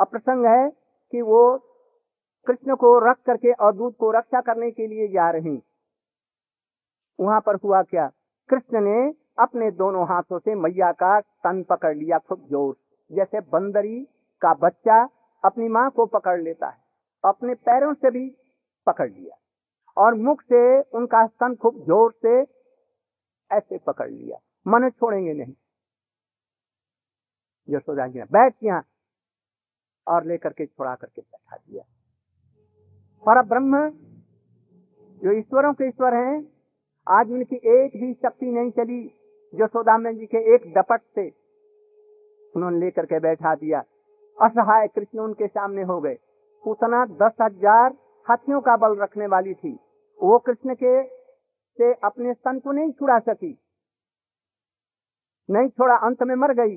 अप्रसंग है कि वो कृष्ण को रख करके और दूध को रक्षा करने के लिए जा रही वहाँ पर हुआ क्या? कृष्ण ने अपने दोनों हाथों से मैया का तन पकड़ लिया खूब ज़ोर जैसे बंदरी का बच्चा अपनी माँ को पकड़ लेता है, अपने पैरों से भी पकड़ लिया और मुख से उनका स्तन खूब ज़ोर से ऐसे पकड़ लिया। मन छोड़ेंगे नहीं। यशोदा जी ने बैठ किया और लेकर के छोड़ा करके बैठा दिया। पर ब्रह्म, जो ईश्वरों के ईश्वर हैं, आज उनकी एक भी शक्ति नहीं चली यशोदाम जी के एक दपट से उन्होंने लेकर के बैठा दिया। असहाय कृष्ण उनके सामने हो गए। उतना दस हज़ार हाथियों का बल रखने वाली थी। वो कृष्ण के से अपने स्तन को नहीं छुड़ा सकी। नहीं छोड़ा, अंत में मर गई।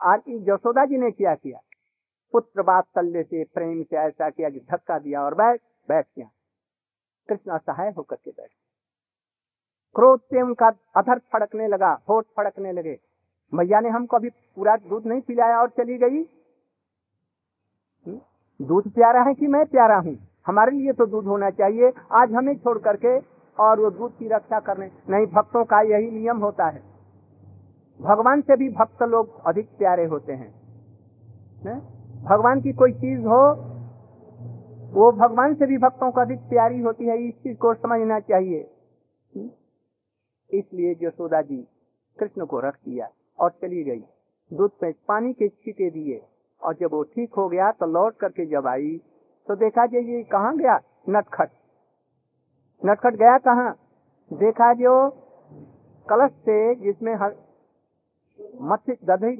आज यशोदा जी ने क्या किया? पुत्र तल्ले से प्रेम से ऐसा किया कि धक्का दिया और बैठ बैठ गया। कृष्ण असहाय होकर के बैठ क्रोध से उनका अधर फड़कने लगा, होठ फड़कने लगे। मैया ने हमको अभी पूरा दूध नहीं पिलाया और चली गई। हम्म? दूध प्यारा है कि मैं प्यारा हूँ? हमारे लिए तो दूध होना चाहिए। आज हमें छोड़ करके और वो दूध की रक्षा करने। नहीं, भक्तों का यही नियम होता है। भगवान से भी भक्त लोग अधिक प्यारे होते हैं। ने? भगवान की कोई चीज़ हो, वो भगवान से भी भक्तों को अधिक प्यारी होती है, इस चीज़ को समझना चाहिए? इसलिए यशोदा जी कृष्ण को रख दिया और चली गई। दूध पे पानी के छीटे दिए और जब वो ठीक हो गया तो लौट करके जब आई तो देखा जो ये कहाँ गया? नटखट। नटखट गया कहा? देखा जो कलश से जिसमें दही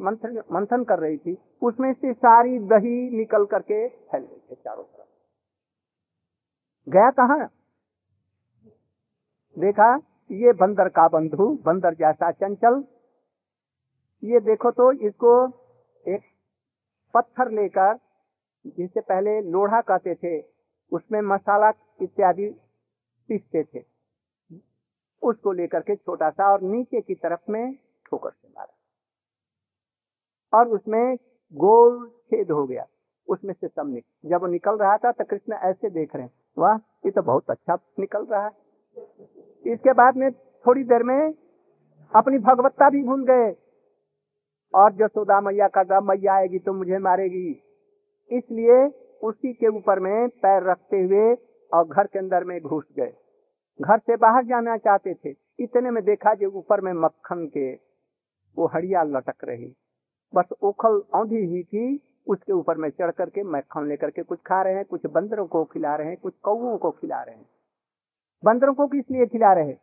मंथन कर रही थी। उसमें से सारी दही निकल करके फैल गई थी चारों तरफ़। गया कहा? देखा, ये बंदर का बंधु, बंदर जैसा चंचल। ये देखो तो इसको एक पत्थर लेकर, जिसे पहले लोढ़ा कहते थे, उसमें मसाला इत्यादि पीसते थे। उसको लेकर के छोटा सा और नीचे की तरफ़ में ठोकर से मारा। और उसमें गोल छेद हो गया, उसमें से सब निकल जब वो निकल रहा था तो कृष्ण ऐसे देख रहे हैं, वाह, ये तो बहुत अच्छा निकल रहा है। इसके बाद में थोड़ी देर में अपनी भगवत्ता भी भूल गए, और जसोदा मैया का गम मैया आएगी तो मुझे मारेगी। इसलिए उसी के ऊपर में पैर रखते हुए और घर के अंदर में घुस गए। घर से बाहर जाना चाहते थे, इतने में देखा जो ऊपर में मक्खन के वो हड़िया लटक रही। बस उखल औंधी हुई थी। उसके ऊपर में चढ़ करके मक्खन लेकर के कुछ खा रहे हैं, कुछ बंदरों को खिला रहे हैं, कुछ कौओं को खिला रहे हैं। बंदरों को किस लिए खिला रहे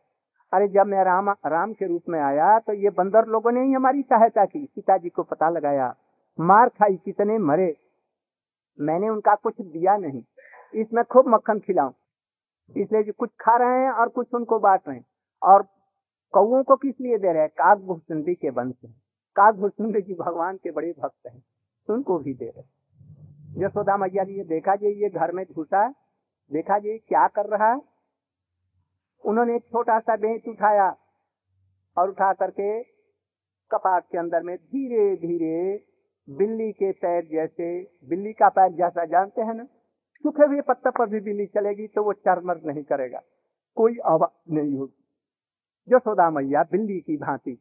अरे जब मैं राम राम के रूप में आया तो ये बंदर लोगों ने ही हमारी सहायता की। सीता जी को पता लगाया, मार खाई कितने मरे। मैंने उनका कुछ दिया नहीं। इसमें खूब मक्खन खिलाऊं। इसलिए जो कुछ खा रहे हैं और कुछ उनको बांट रहे हैं। और कौओं को किस लिए दे रहे हैं? काग भूसुंडी के वंश है भूसुंडी जी भगवान के बड़े भक्त हैं। उनको भी दे रहे यशोदा मैया जी देखा जी, ये घर में घुसा देखा जी, क्या कर रहा है? उन्होंने एक छोटा सा बेंच उठाया और उठा करके कपाट के अंदर में धीरे धीरे बिल्ली के पैर जैसे, बिल्ली का पैर जैसा जानते हैं ना? सूखे हुए पत्ते पर भी बिल्ली चलेगी तो वो चरमर नहीं करेगा। कोई आवाज़ नहीं होगी। यशोदा मैया बिल्ली की भांति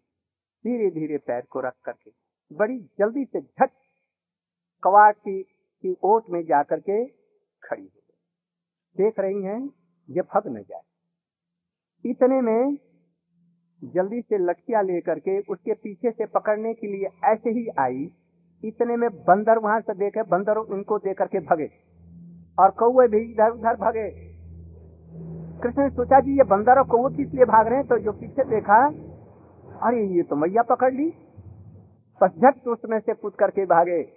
धीरे धीरे पैर को रख करके बड़ी जल्दी से झट कवाट की, की ओट में जाकर के खड़ी हो गई। देख रही हैं ये भग न जाए। इतने में जल्दी से लटकिया लेकर के उसके पीछे से पकड़ने के लिए ऐसे ही आई। इतने में बंदर वहाँ से देखे बंदर उनको दे करके भगे। और कौए भी इधर उधर भगे। कृष्ण ने सोचा जी ये बंदर और कौए किस लिए भाग रहे हैं तो जो पीछे देखा अरे, ये तो मैया पकड़ ली। बस झट उसमें से कूद करके भागे।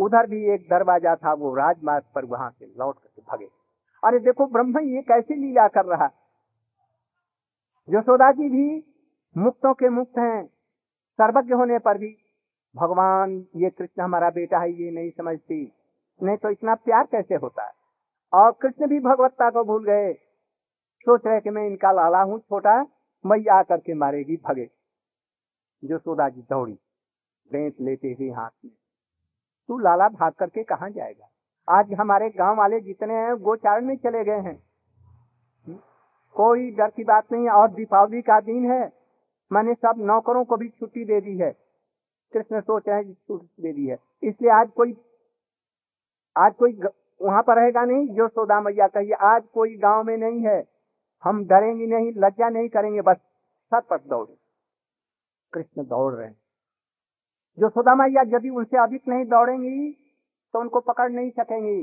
उधर भी एक दरवाज़ा था, वो राजमार्ग पर वहाँ से लौट करके भागे। अरे, देखो, ब्रह्म ये कैसे लीला कर रहा यशोदा जी भी मुक्तों के मुक्त हैं, सर्वज्ञ होने पर भी। भगवान, ये कृष्ण हमारा बेटा है, ये नहीं समझती। नहीं तो इतना प्यार कैसे होता है? और कृष्ण भी भगवत्ता को भूल गए। सोच रहे कि मैं इनका लाला हूँ, छोटा। मैया आकर के मारेगी भगे। जो सोदा जी दौड़ी, बेंत लेते हुए हाथ में। तू लाला भाग करके कहा जाएगा? आज हमारे गाँव वाले जितने हैं गोचारण में चले गए हैं। कोई डर की बात नहीं, और दीपावली का दिन है। मैंने सब नौकरों को भी छुट्टी दे दी है। कृष्ण सोच रहे हैं छुट्टी दे दी है। इसलिए आज कोई आज कोई वहाँ पर रहेगा नहीं? जो सोदा मैया कहिए, आज कोई गाँव में नहीं है। हम डरेंगे नहीं, लज्जा नहीं करेंगे, बस सर पर दौड़े। कृष्ण दौड़ रहे जो सोदा मैया यदि उनसे अधिक नहीं दौड़ेंगी तो उनको पकड़ नहीं सकेंगी।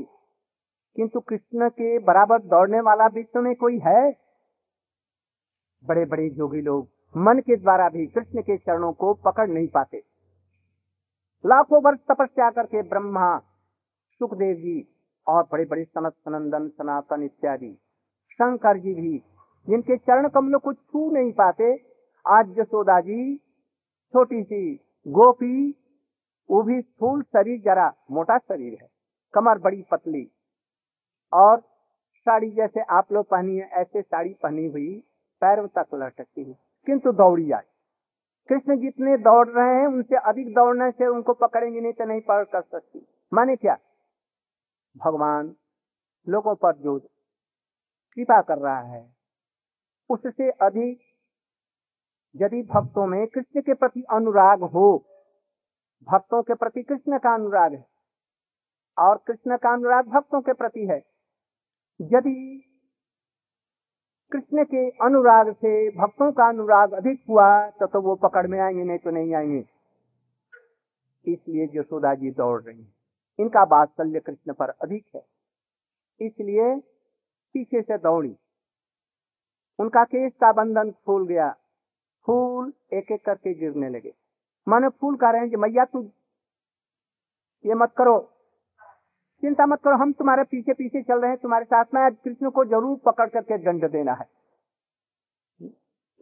किंतु कृष्ण के बराबर दौड़ने वाला विश्व में कोई है। बड़े बड़े जोगी लोग मन के द्वारा भी कृष्ण के चरणों को पकड़ नहीं पाते। लाखों वर्ष तपस्या करके ब्रह्मा, सुखदेव जी और बड़े बड़े सनत, सनंदन, सनातन इत्यादि शंकर जी भी जिनके चरण कमलों को छू नहीं पाते आज जसोदा जी, छोटी सी गोपी, वो भी स्थूल शरीर, जरा मोटा शरीर है, कमर बड़ी पतली। और साड़ी जैसे आप लोग पहनी है, ऐसे साड़ी पहनी हुई पैरों तक लटकती है किंतु दौड़ी आई कृष्ण जितने दौड़ रहे हैं, उनसे अधिक दौड़ने से उनको पकड़ेंगे नहीं तो नहीं पकड़ कर सकती। माने क्या? भगवान लोगों पर जो कृपा कर रहा है उससे अधिक यदि भक्तों में कृष्ण के प्रति अनुराग हो, भक्तों के प्रति कृष्ण का अनुराग है और कृष्ण का अनुराग भक्तों के प्रति है, यदि कृष्ण के अनुराग से भक्तों का अनुराग अधिक हुआ तो तो वो पकड़ में आएँगे, नहीं तो नहीं आएँगे। इसलिए यशोदा जी दौड़ रही है। इनका बात्सल्य कृष्ण पर अधिक है। इसलिए पीछे से दौड़ी। उनका केस का बंधन खोल गया। फूल एक एक करके गिरने लगे। माने फूल कह रहे हैं कि, मैया, तू ये मत करो। चिंता मत करो, हम तुम्हारे पीछे पीछे चल रहे हैं। तुम्हारे साथ में आज कृष्ण को ज़रूर पकड़ करके दंड देना है।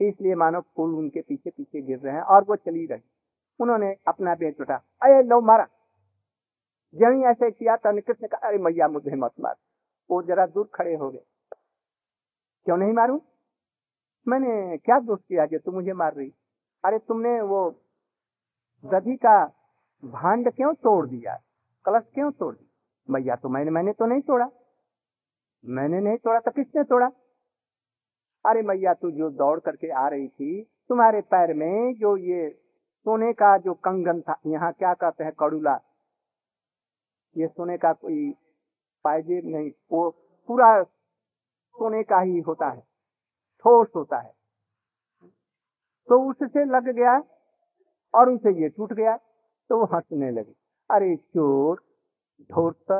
इसलिए मानो फूल उनके पीछे पीछे गिर रहे हैं और वो चली रही। उन्होंने अपना बेच उठा। अरे लो मारा। जब ऐसे किया तो कृष्ण का अरे, मैया, मुझे मत मार। वो जरा दूर खड़े हो गए। क्यों नहीं मारू? मैंने क्या दोष किया जो तुम मुझे मार रही? अरे तुमने वो दधी का भांड क्यों तोड़ दिया? कलश क्यों तोड़ दिया मैया तो मैंने मैंने तो नहीं तोड़ा। मैंने नहीं तोड़ा तो किसने तोड़ा? अरे मैया, तू जो दौड़ करके आ रही थी, तुम्हारे पैर में जो ये सोने का जो कंगन था, यहाँ क्या कहते हैं, कड़ूला? ये सोने का कोई पायजेब नहीं, वो पूरा सोने का ही होता है। ठोस होता है। तो उससे लग गया और उसे ये टूट गया तो वो हंसने लगी। अरे चोर धूर्त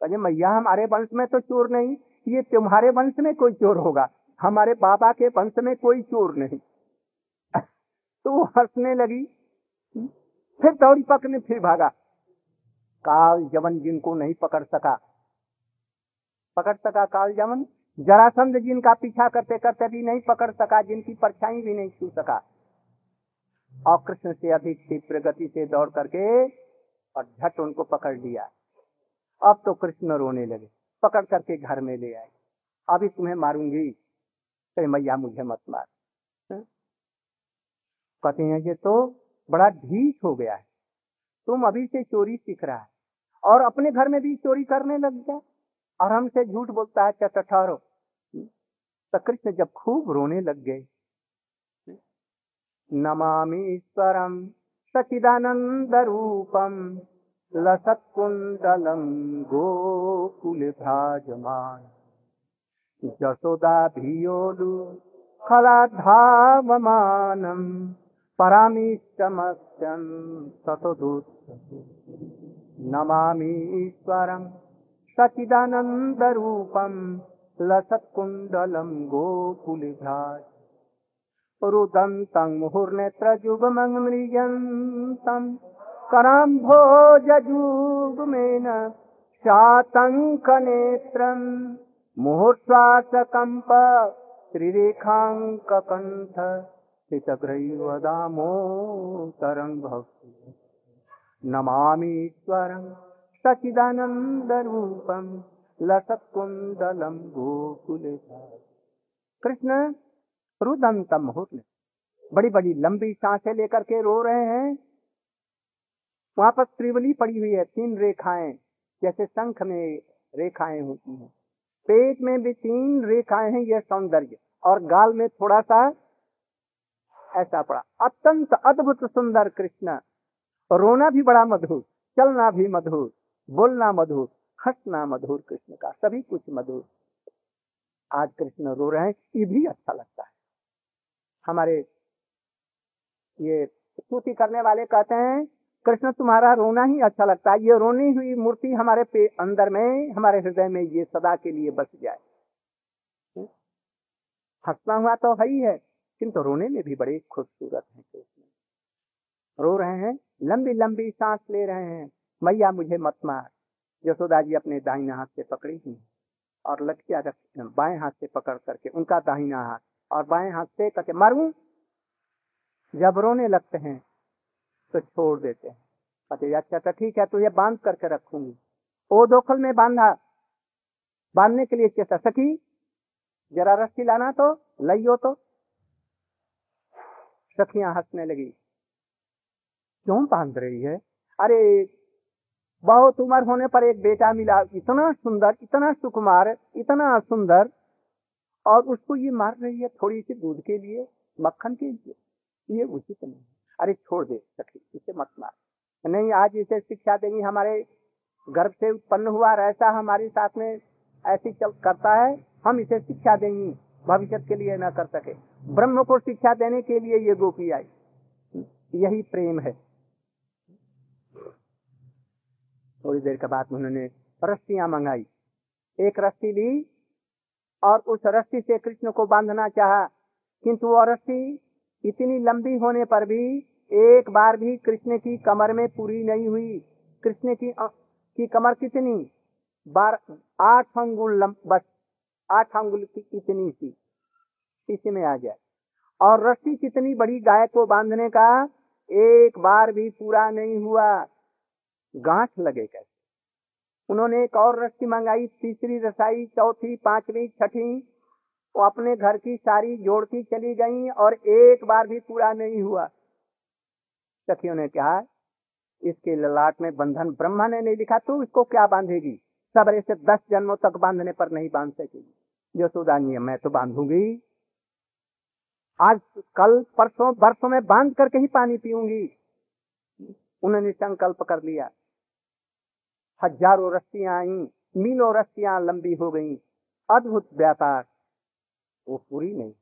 अरे मैया, हमारे वंश में तो चोर नहीं, ये तुम्हारे वंश में कोई चोर होगा, हमारे बाबा के वंश में कोई चोर नहीं। तो वो हंसने लगी, फिर दौड़ी पकड़ने फिर भागा। काल जवन जिनको नहीं पकड़ सका। पकड़ सका काल जवन जरासंध जिनका पीछा करते करते भी नहीं पकड़ सका जिनकी परछाई भी नहीं छू सका। और कृष्ण से अधिक तीव्र गति से दौड़ करके और झट उनको पकड़ लिया। अब तो कृष्ण रोने लगे। पकड़ करके घर में ले आए। अभी तुम्हें मारूँगी। तो मैया मुझे मत मार। कहते हैं ये तो बड़ा ढीठ हो गया है। तुम अभी से चोरी सीख रहा है और अपने घर में भी चोरी करने लग गया। और हमसे झूठ बोलता है क्या ठहरो। तो कृष्ण जब खूब रोने लग गए। नमामीश्वरम सचिदानंद रूपम लसत्कुंडलम गोकुल भ्राजमान जसोदा भियोलु खलाधावमानम परामीष्टमस्यम सतदूत नमामि ईश्वरं सचिदानन्दरूपं लसत्कुण्डलं गोकुलिभ्राज रुदन्तं मुहुर्नेत्रजुगमङ्मृजन्तं कराम्भोजजुगमेन शातङ्कनेत्रम्। मुहुर्श्वासकम्प त्रिरेखाङ्ककण्ठ हितग्रैवदामोतरं भक्ति नमामीश्वरं सचिदानन्दरूपं लसत्कुण्डलं गोकुले। कृष्ण रुदंतम मुहूर्त बड़ी बड़ी लंबी साँसें लेकर के रो रहे हैं। वहाँ पर त्रिवली पड़ी हुई है, तीन रेखाएँ, जैसे शंख में रेखाएँ होती हैं। पेट में भी तीन रेखाएँ हैं, यह सौंदर्य। और गाल में थोड़ा सा ऐसा पड़ा। अत्यंत अद्भुत सुंदर कृष्ण। रोना भी बड़ा मधुर, चलना भी मधुर। बोलना मधुर, हंसना मधुर, कृष्ण का सभी कुछ मधुर। आज कृष्ण रो रहे हैं, ये भी अच्छा लगता है। हमारे ये स्तुति करने वाले कहते हैं, कृष्ण, तुम्हारा रोना ही अच्छा लगता है। ये रोनी हुई मूर्ति हमारे पे अंदर में, हमारे हृदय में ये सदा के लिए बस जाए। हंसना हुआ तो है ही है, किंतु रोने में भी बड़े खूबसूरत हैं कृष्ण। रो रहे हैं लंबी लंबी सांस ले रहे हैं। मैया मुझे मत मार। यशोदा जी अपने दाहिने हाथ से पकड़ी हुई। और लटकिया बाएँ हाथ से पकड़ करके, उनका दाहिना हाथ, और बाएँ हाथ से करके मारू? जब रोने लगते हैं तो छोड़ देते हैं। कहते अच्छा तो ठीक है तो ये बाँध करके रखूँगी। ओ दोखल में बांधा। बांधने के लिए चेता सखी, जरा रस्सी लाना तो लइयो तो। सखियाँ हंसने लगी। क्यों बाँध रही है? अरे बहुत उम्र होने पर एक बेटा मिला, इतना सुंदर, इतना सुकुमार, इतना सुंदर, और उसको ये मार रही है थोड़ी सी दूध के लिए, मक्खन के लिए। ये उचित नहीं अरे छोड़ दे, सखी, इसे मत मार। नहीं, आज इसे शिक्षा देंगी, हमारे गर्भ से उत्पन्न हुआ रहता हमारे साथ में, ऐसी चल करता है, हम इसे शिक्षा देंगी, भविष्य के लिए न कर सके। ब्रह्म को शिक्षा देने के लिए ये गोपी आई यही प्रेम है। थोड़ी देर के बाद उन्होंने रस्सियाँ मंगाई। एक रस्सी ली और उस रस्सी से कृष्ण को बांधना चाहा किंतु वो रस्सी इतनी लंबी होने पर भी एक बार भी कृष्ण की कमर में पूरी नहीं हुई। कृष्ण की आ, की कमर कितनी? बार आठ अंगुल बस आठ अंगुल की इतनी सी। इसी में आ जाए और रस्सी कितनी बड़ी गाय को बांधने का एक बार भी पूरा नहीं हुआ। गांठ लगे कैसे? उन्होंने एक और रस्सी मंगाई, तीसरी रसाई, चौथी, पांचवी, छठी। वो अपने घर की सारी जोड़ती चली गई और एक बार भी पूरा नहीं हुआ। सखियों ने कहा, इसके ललाट में बंधन ब्रह्मा ने नहीं लिखा तो इसको क्या बांधेगी? सबरे से दस जन्मों तक बांधने पर नहीं बाँध सकेगी। जो जी मैं तो बांधूँगी। आज कल परसों, बरसों में बाँध करके ही पानी पीऊँगी। उन्होंने संकल्प कर लिया। हज़ारों रस्सियाँ आई मीलों रस्सियाँ लंबी हो गई। अद्भुत व्यापार। वो पूरी नहीं।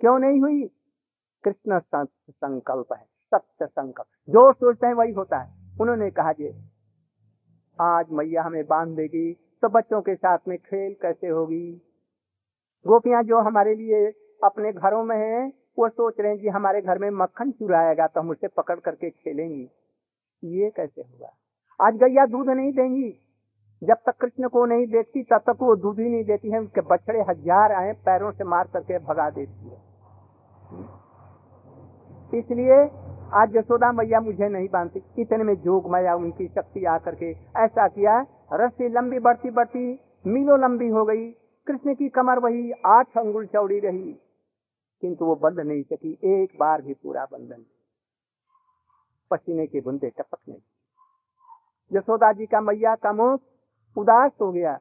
क्यों नहीं हुई? कृष्ण संकल्प है, सत्य संकल्प। जो सोचते हैं वही होता है। उन्होंने कहा जी आज मैया हमें बाँध देगी तो बच्चों के साथ में खेल कैसे होगी? गोपियाँ जो हमारे लिए अपने घरों में हैं, वो सोच रहे हैं जी हमारे घर में मक्खन चुराएगा तो हम उसे पकड़ करके खेलेंगी। ये कैसे होगा? आज गैया दूध नहीं देंगी। जब तक कृष्ण को नहीं देखती, तब तक वो दूध ही नहीं देती है। उनके बछड़े हज़ार आए, पैरों से मार करके भगा देती है। इसलिए आज यशोदा मैया मुझे नहीं बांधती। इतने में जोग मैया उनकी शक्ति आकर के ऐसा किया, रस्सी लंबी बढ़ती बढ़ती मीलों लंबी हो गई। कृष्ण की कमर वही आठ अंगुल चौड़ी रही, किंतु वो बंद नहीं सकी। एक बार भी पूरा बंधन। पसीने के बुंदे टपक नहीं यशोदा जी का मैया का मुख उदास हो गया।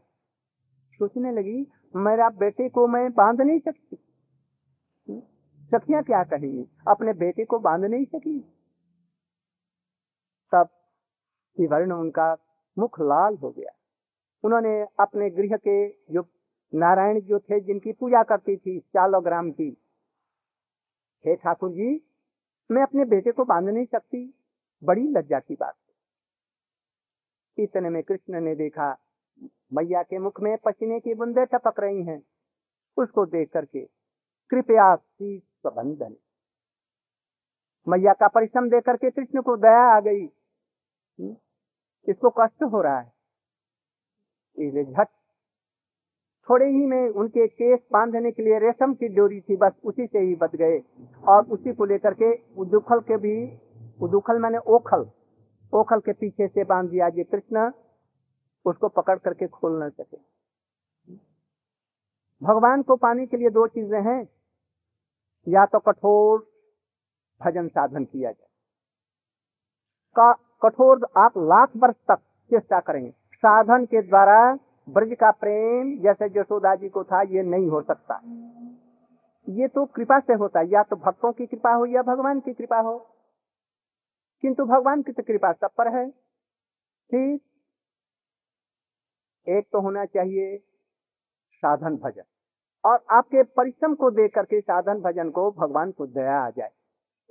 सोचने लगी, मेरा बेटे को मैं बाँध नहीं सकती। सखियाँ क्या कहेंगी? अपने बेटे को बाँध नहीं सकी। तब वर्ण उनका मुख लाल हो गया। उन्होंने अपने गृह के जो नारायण जो थे, जिनकी पूजा करती थी चालो ग्राम की, हे ठाकुर जी, मैं अपने बेटे को बाँध नहीं सकती। बड़ी लज्जा की बात। इतने में कृष्ण ने देखा, मैया के मुख में पसीने की बूंदे टपक रही हैं। उसको देख करके कृपया बंधन मैया का परिश्रम देख करके कृष्ण को दया आ गई। हम्म? इसको कष्ट हो रहा है। इसलिए झट, थोड़े ही में उनके केस बांधने के लिए रेशम की डोरी थी, बस उसी से ही बच गए। और उसी को लेकर के उदुखल के भी, उदुखल मैंने ओखल ओखल के पीछे से बाँध दिया जी कृष्ण उसको पकड़ करके खोल न सके। भगवान को पाने के लिए दो चीज़ें हैं। या तो कठोर भजन साधन किया जाए। का कठोर आप लाख वर्ष तक चेष्टा करेंगे। साधन के द्वारा ब्रज का प्रेम जैसे जसोदा जी को था, ये नहीं हो सकता। ये तो कृपा से होता है। या तो भक्तों की कृपा हो या भगवान की कृपा हो। किंतु भगवान की तो कृपा सब पर है। ठीक। एक तो होना चाहिए साधन भजन। और आपके परिश्रम को देख करके साधन भजन को भगवान को दया आ जाए।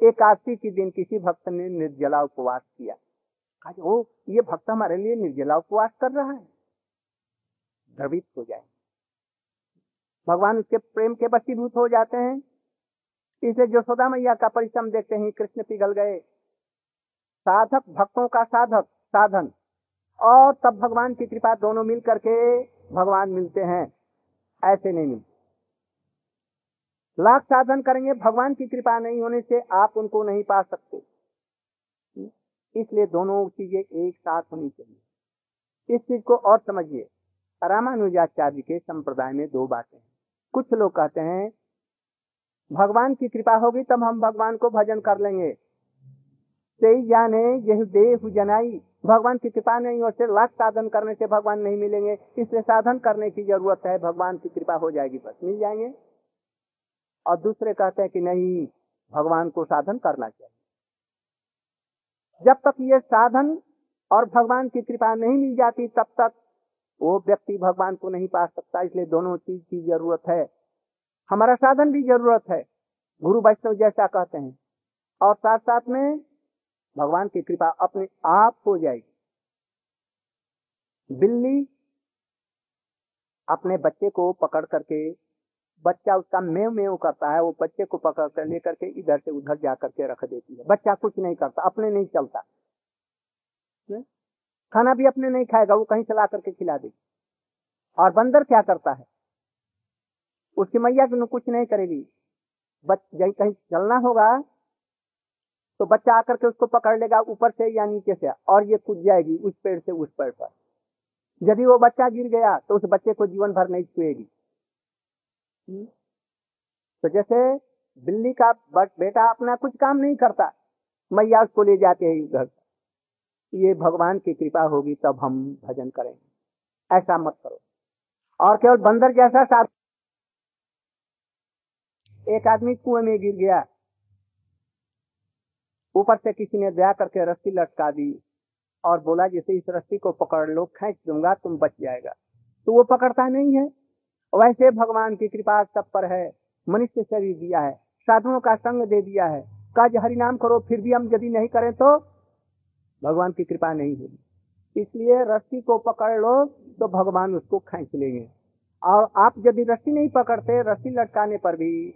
एकादशी के दिन किसी भक्त ने निर्जला उपवास किया। ओ ये भक्त हमारे लिए निर्जला उपवास कर रहा है। द्रवित हो जाए। भगवान उसके प्रेम के बसीभूत हो जाते हैं। इसे जसोदा मैया का परिश्रम देखते ही कृष्ण पिघल गए। साधक भक्तों का साधक, साधन। और तब भगवान की कृपा दोनों मिल करके भगवान मिलते हैं। ऐसे नहीं मिलते। लाख साधन करेंगे, भगवान की कृपा नहीं होने से आप उनको नहीं पा सकते। इसलिए दोनों चीज़ें एक साथ होनी चाहिए। इस चीज़ को और समझिए। रामानुजाचार्य के संप्रदाय में दो बातें हैं। कुछ लोग कहते हैं, भगवान की कृपा होगी तब हम भगवान को भजन कर लेंगे। सही जाने यह देह जनाई। भगवान की कृपा नहीं, और से लाख साधन करने से भगवान नहीं मिलेंगे। इसलिए साधन करने की ज़रूरत है, भगवान की कृपा हो जाएगी, बस मिल जाएँगे। और दूसरे कहते हैं कि नहीं, भगवान को साधन करना चाहिए। जब तक ये साधन और भगवान की कृपा नहीं मिल जाती, तब तक वो व्यक्ति भगवान को नहीं पा सकता। इसलिए दोनों चीज़ की ज़रूरत है। हमारा साधन भी ज़रूरत है, गुरु वैष्णव जैसा कहते हैं। और साथ साथ में भगवान की कृपा अपने आप हो जाएगी। बिल्ली अपने बच्चे को पकड़ करके, बच्चा उसका मेव मेव करता है, वो बच्चे को पकड़ कर लेकर के इधर से उधर जा करके रख देती है। बच्चा कुछ नहीं करता, अपने नहीं चलता। खाना भी अपने नहीं खाएगा, वो कहीं चला करके खिला देगी और बंदर क्या करता है? उसकी मैया कुछ नहीं करेगी। बच कहीं चलना होगा तो बच्चा आकर के उसको पकड़ लेगा ऊपर से या नीचे से, और ये कूद जाएगी उस पेड़ से उस पेड़ पर। यदि वो बच्चा गिर गया तो उस बच्चे को जीवन भर नहीं छुएगी। तो जैसे बिल्ली का बेटा अपना कुछ काम नहीं करता, मैया उसको ले जाते हैं घर ये भगवान की कृपा होगी, तब हम भजन करेंगे। ऐसा मत करो। और केवल बंदर जैसा साथ एक आदमी कुएँ में गिर गया ऊपर से किसी ने दया करके रस्सी लटका दी और बोला जैसे इस रस्सी को पकड़ लो, खींच दूँगा, तुम बच जाएगा। तो वो पकड़ता नहीं है। वैसे भगवान की कृपा सब पर है। मनुष्य शरीर दिया है। साधुओं का संग दे दिया है। काज हरिनाम करो, फिर भी हम यदि नहीं करें तो भगवान की कृपा नहीं होगी। इसलिए रस्सी को पकड़ लो तो भगवान उसको खींच लेंगे। और आप यदि रस्सी नहीं पकड़ते, रस्सी लटकाने पर भी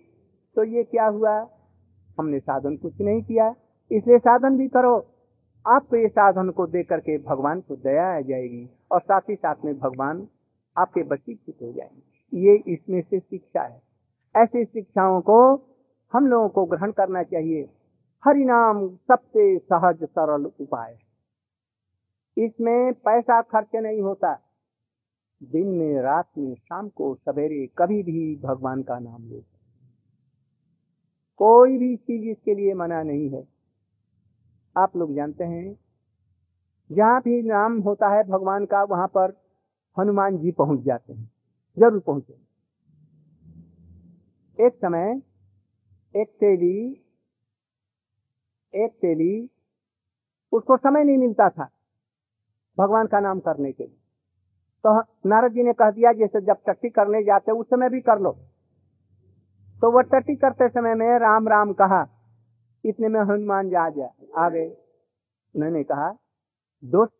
तो ये क्या हुआ? हमने साधन कुछ नहीं किया। इसलिए साधन भी करो। आपको ये साधन को देख करके भगवान को दया आ जाएगी और साथ ही साथ में भगवान आपके बसीकृत हो जाएँगे। ये इसमें से शिक्षा है। ऐसी शिक्षाओं को हम लोगों को ग्रहण करना चाहिए। हरिनाम सबसे सहज, सरल उपाय। इसमें पैसा खर्च नहीं होता। दिन में, रात में, शाम को, सवेरे कभी भी भगवान का नाम लो। कोई भी चीज़ इसके लिए मना नहीं है। आप लोग जानते हैं। जहाँ भी नाम होता है भगवान का, वहाँ पर हनुमान जी पहुँच जाते हैं। ज़रूर पहुँचे। एक समय एक तेली एक तेली उसको समय नहीं मिलता था भगवान का नाम करने के लिए। तो नारद जी ने कह दिया, जैसे जब टट्टी करने जाते उस समय भी कर लो। तो वह टट्टी करते समय में राम राम कहा इतने में हनुमान जा जा आ गए उन्होंने कहा, दोस्त,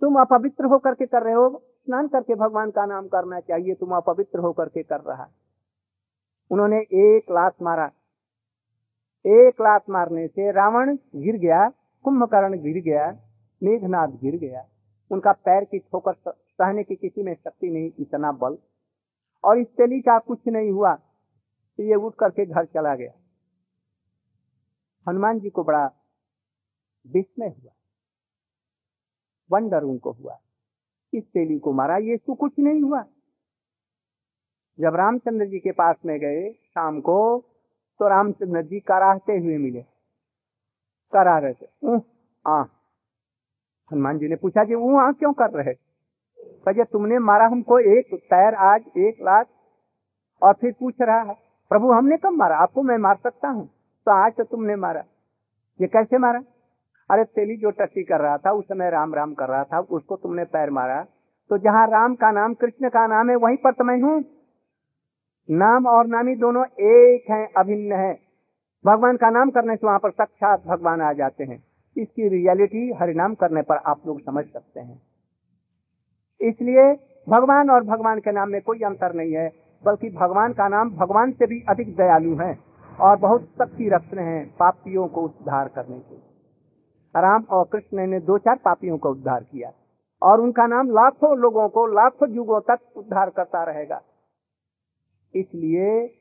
तुम अपवित्र होकर के कर रहे हो। स्नान करके भगवान का नाम करना चाहिए। तुम अपवित्र होकर के कर रहा उन्होंने एक लात मारा। एक लात मारने से रावण गिर गया, कुंभकर्ण गिर गया मेघनाथ गिर गया। उनका पैर की ठोकर सहने की किसी में शक्ति नहीं, इतना बल। और इस तेली का कुछ नहीं हुआ। तो ये उठ करके घर चला गया। हनुमान जी को बड़ा विस्मय हुआ। वंडर उनको हुआ। इस तेली को मारा ये तो कुछ नहीं हुआ। जब रामचंद्र जी के पास में गए शाम को तो रामचंद्र जी कराहते हुए मिले। करा रहे थे हनुमान जी ने पूछा कि वो आ, क्यों कर रहे? कहे, तुमने मारा हमको एक पैर, आज एक लाख और फिर पूछ रहा है, प्रभु, हमने कब मारा? आपको मैं मार सकता हूँ? तो आज तो तुमने मारा। ये कैसे मारा? अरे, तेली जो टट्टी कर रहा था, उस समय राम राम कर रहा था, उसको तुमने पैर मारा। तो जहाँ राम का नाम, कृष्ण का नाम है, वहीं पर तो मैं हूँ। नाम और नामी दोनों एक हैं, अभिन्न है। भगवान का नाम करने से वहाँ पर साक्षात भगवान आ जाते हैं। इसकी रियलिटी हरिनाम करने पर आप लोग समझ सकते हैं। इसलिए भगवान और भगवान के नाम में कोई अंतर नहीं है, बल्कि भगवान का नाम भगवान से भी अधिक दयालु है। और बहुत शक्ति रखते हैं पापियों को उद्धार करने के राम और कृष्ण ने दो चार पापियों को उद्धार किया और उनका नाम लाखों लोगों को, लाखों युगों तक उद्धार करता रहेगा। इसलिए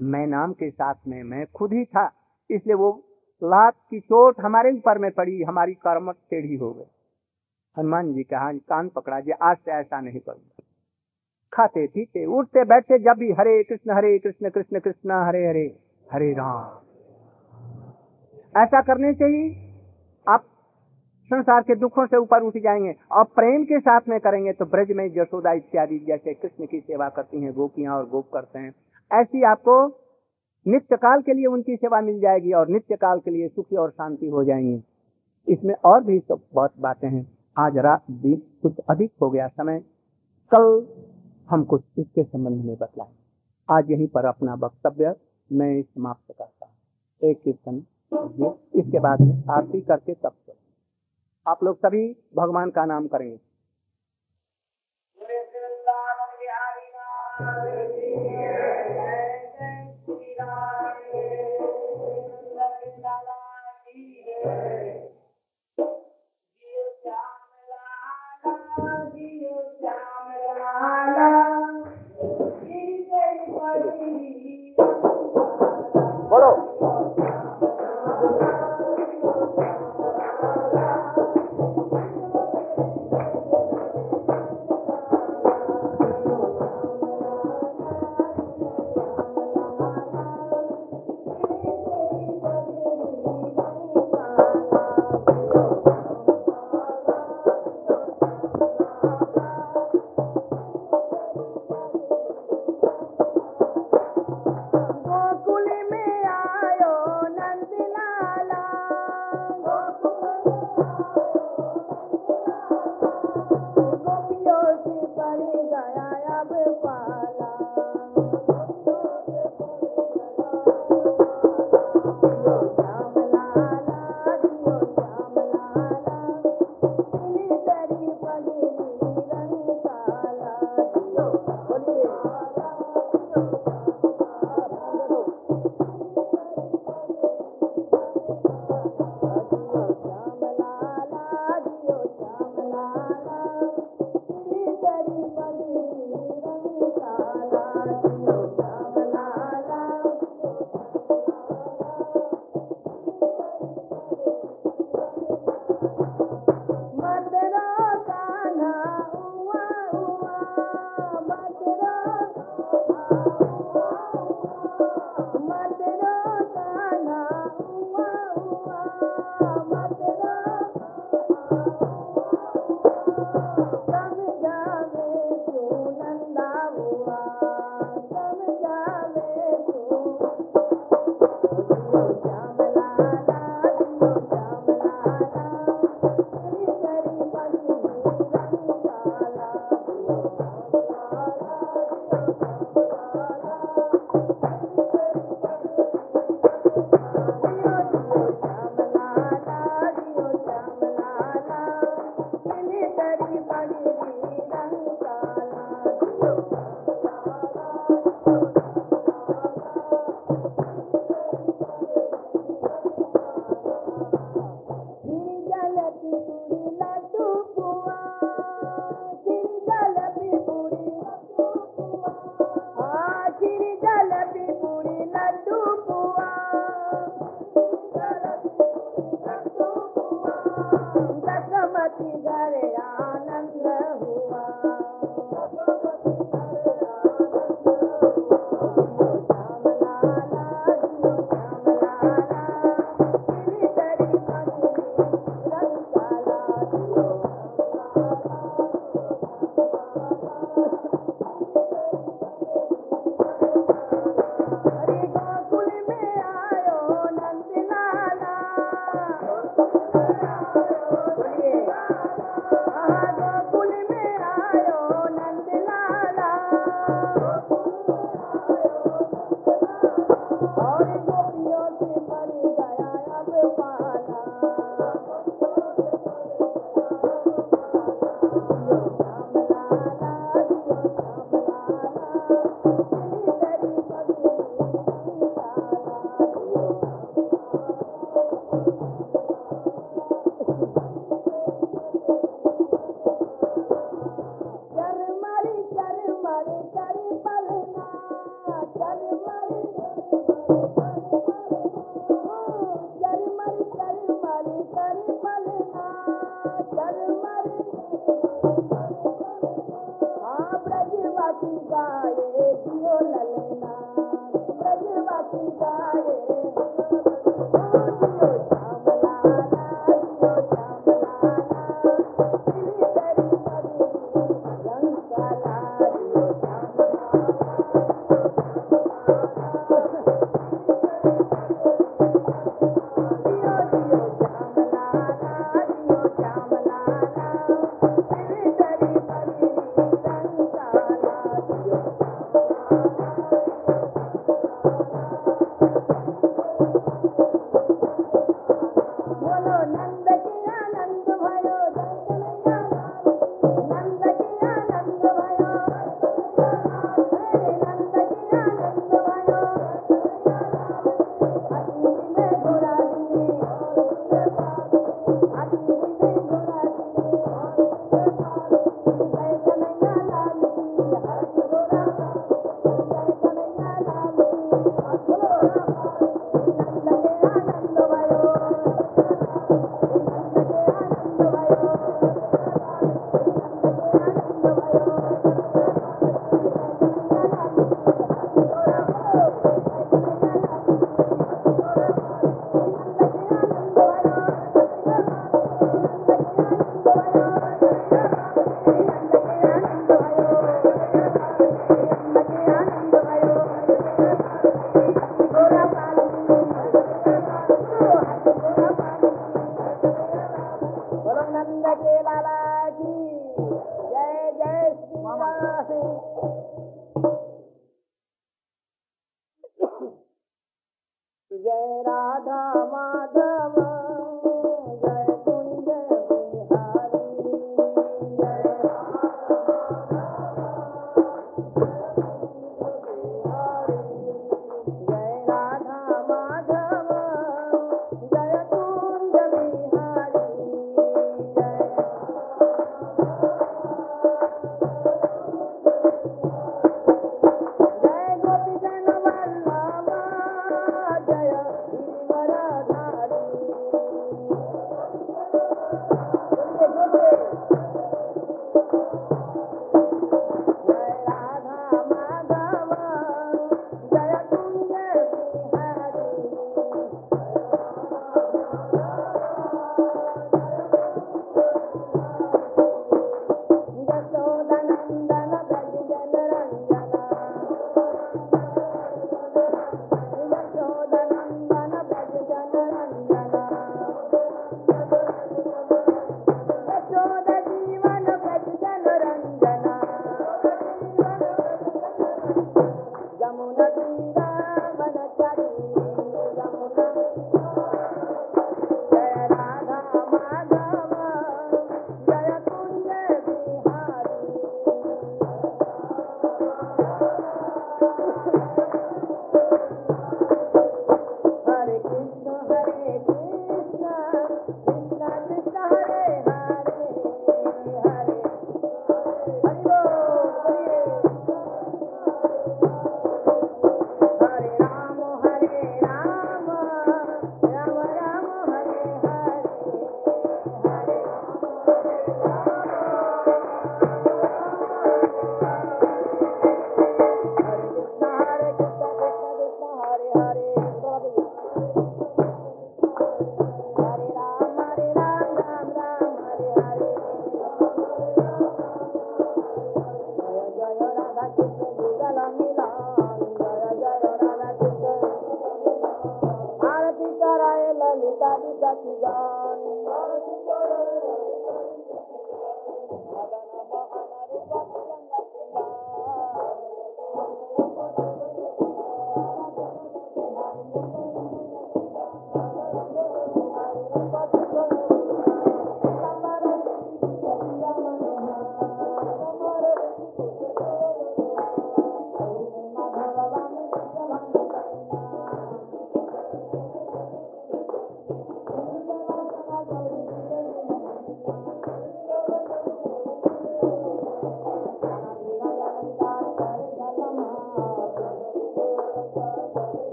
मैं नाम के साथ में, मैं खुद ही था, इसलिए वो लाख की चोट हमारे ऊपर में पड़ी, हमारी कर्म टेढ़ी हो गई। हनुमान जी कहा, कान पकड़ा जी आज से ऐसा नहीं करूँगा। खाते पीते उठते बैठते जब भी हरे कृष्ण हरे कृष्ण कृष्ण कृष्ण, हरे हरे हरे राम। ऐसा करने से ही आप संसार के दुखों से ऊपर उठ जाएँगे और प्रेम के साथ में करेंगे तो ब्रज में यशोदा इत्यादि जैसे कृष्ण की सेवा करती हैं, गोपियाँ और गोप करते हैं। ऐसी आपको नित्य काल के लिए उनकी सेवा मिल जाएगी और नित्य काल के लिए सुखी और शांति हो जाएँगे। इसमें और भी तो बहुत बातें हैं। आज रात दिन कुछ अधिक हो गया, समय कल हम कुछ इसके संबंध में बतलाए। आज यहीं पर अपना वक्तव्य मैं समाप्त करता हूँ। एक कीर्तन इसके बाद में आरती करके तब चल आप लोग सभी भगवान का नाम करेंगे।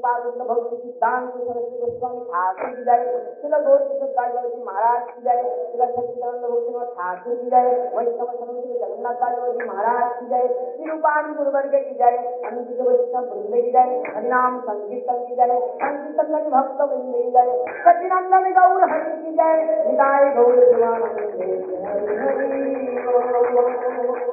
विष्णुपाद भक्ति सिद्धांत सरस्वती गोस्वामी ठाकुर की जय शिल गौर किशोर जी महाराज की जय शिल सच्चिदानंद भक्ति ठाकुर की जय वैष्णव सरस्वती जगन्नाथ जी महाराज की जय तिरुपाणी गुरुवर्ग की जय अनुचित वैष्णव वृंद की जय हरिनाम संकीर्तन की जय संकीर्तन भक्त वृंद की जय सचिनंदन गौर हरि की जय निताय गौर शिवानंद हरि हरि।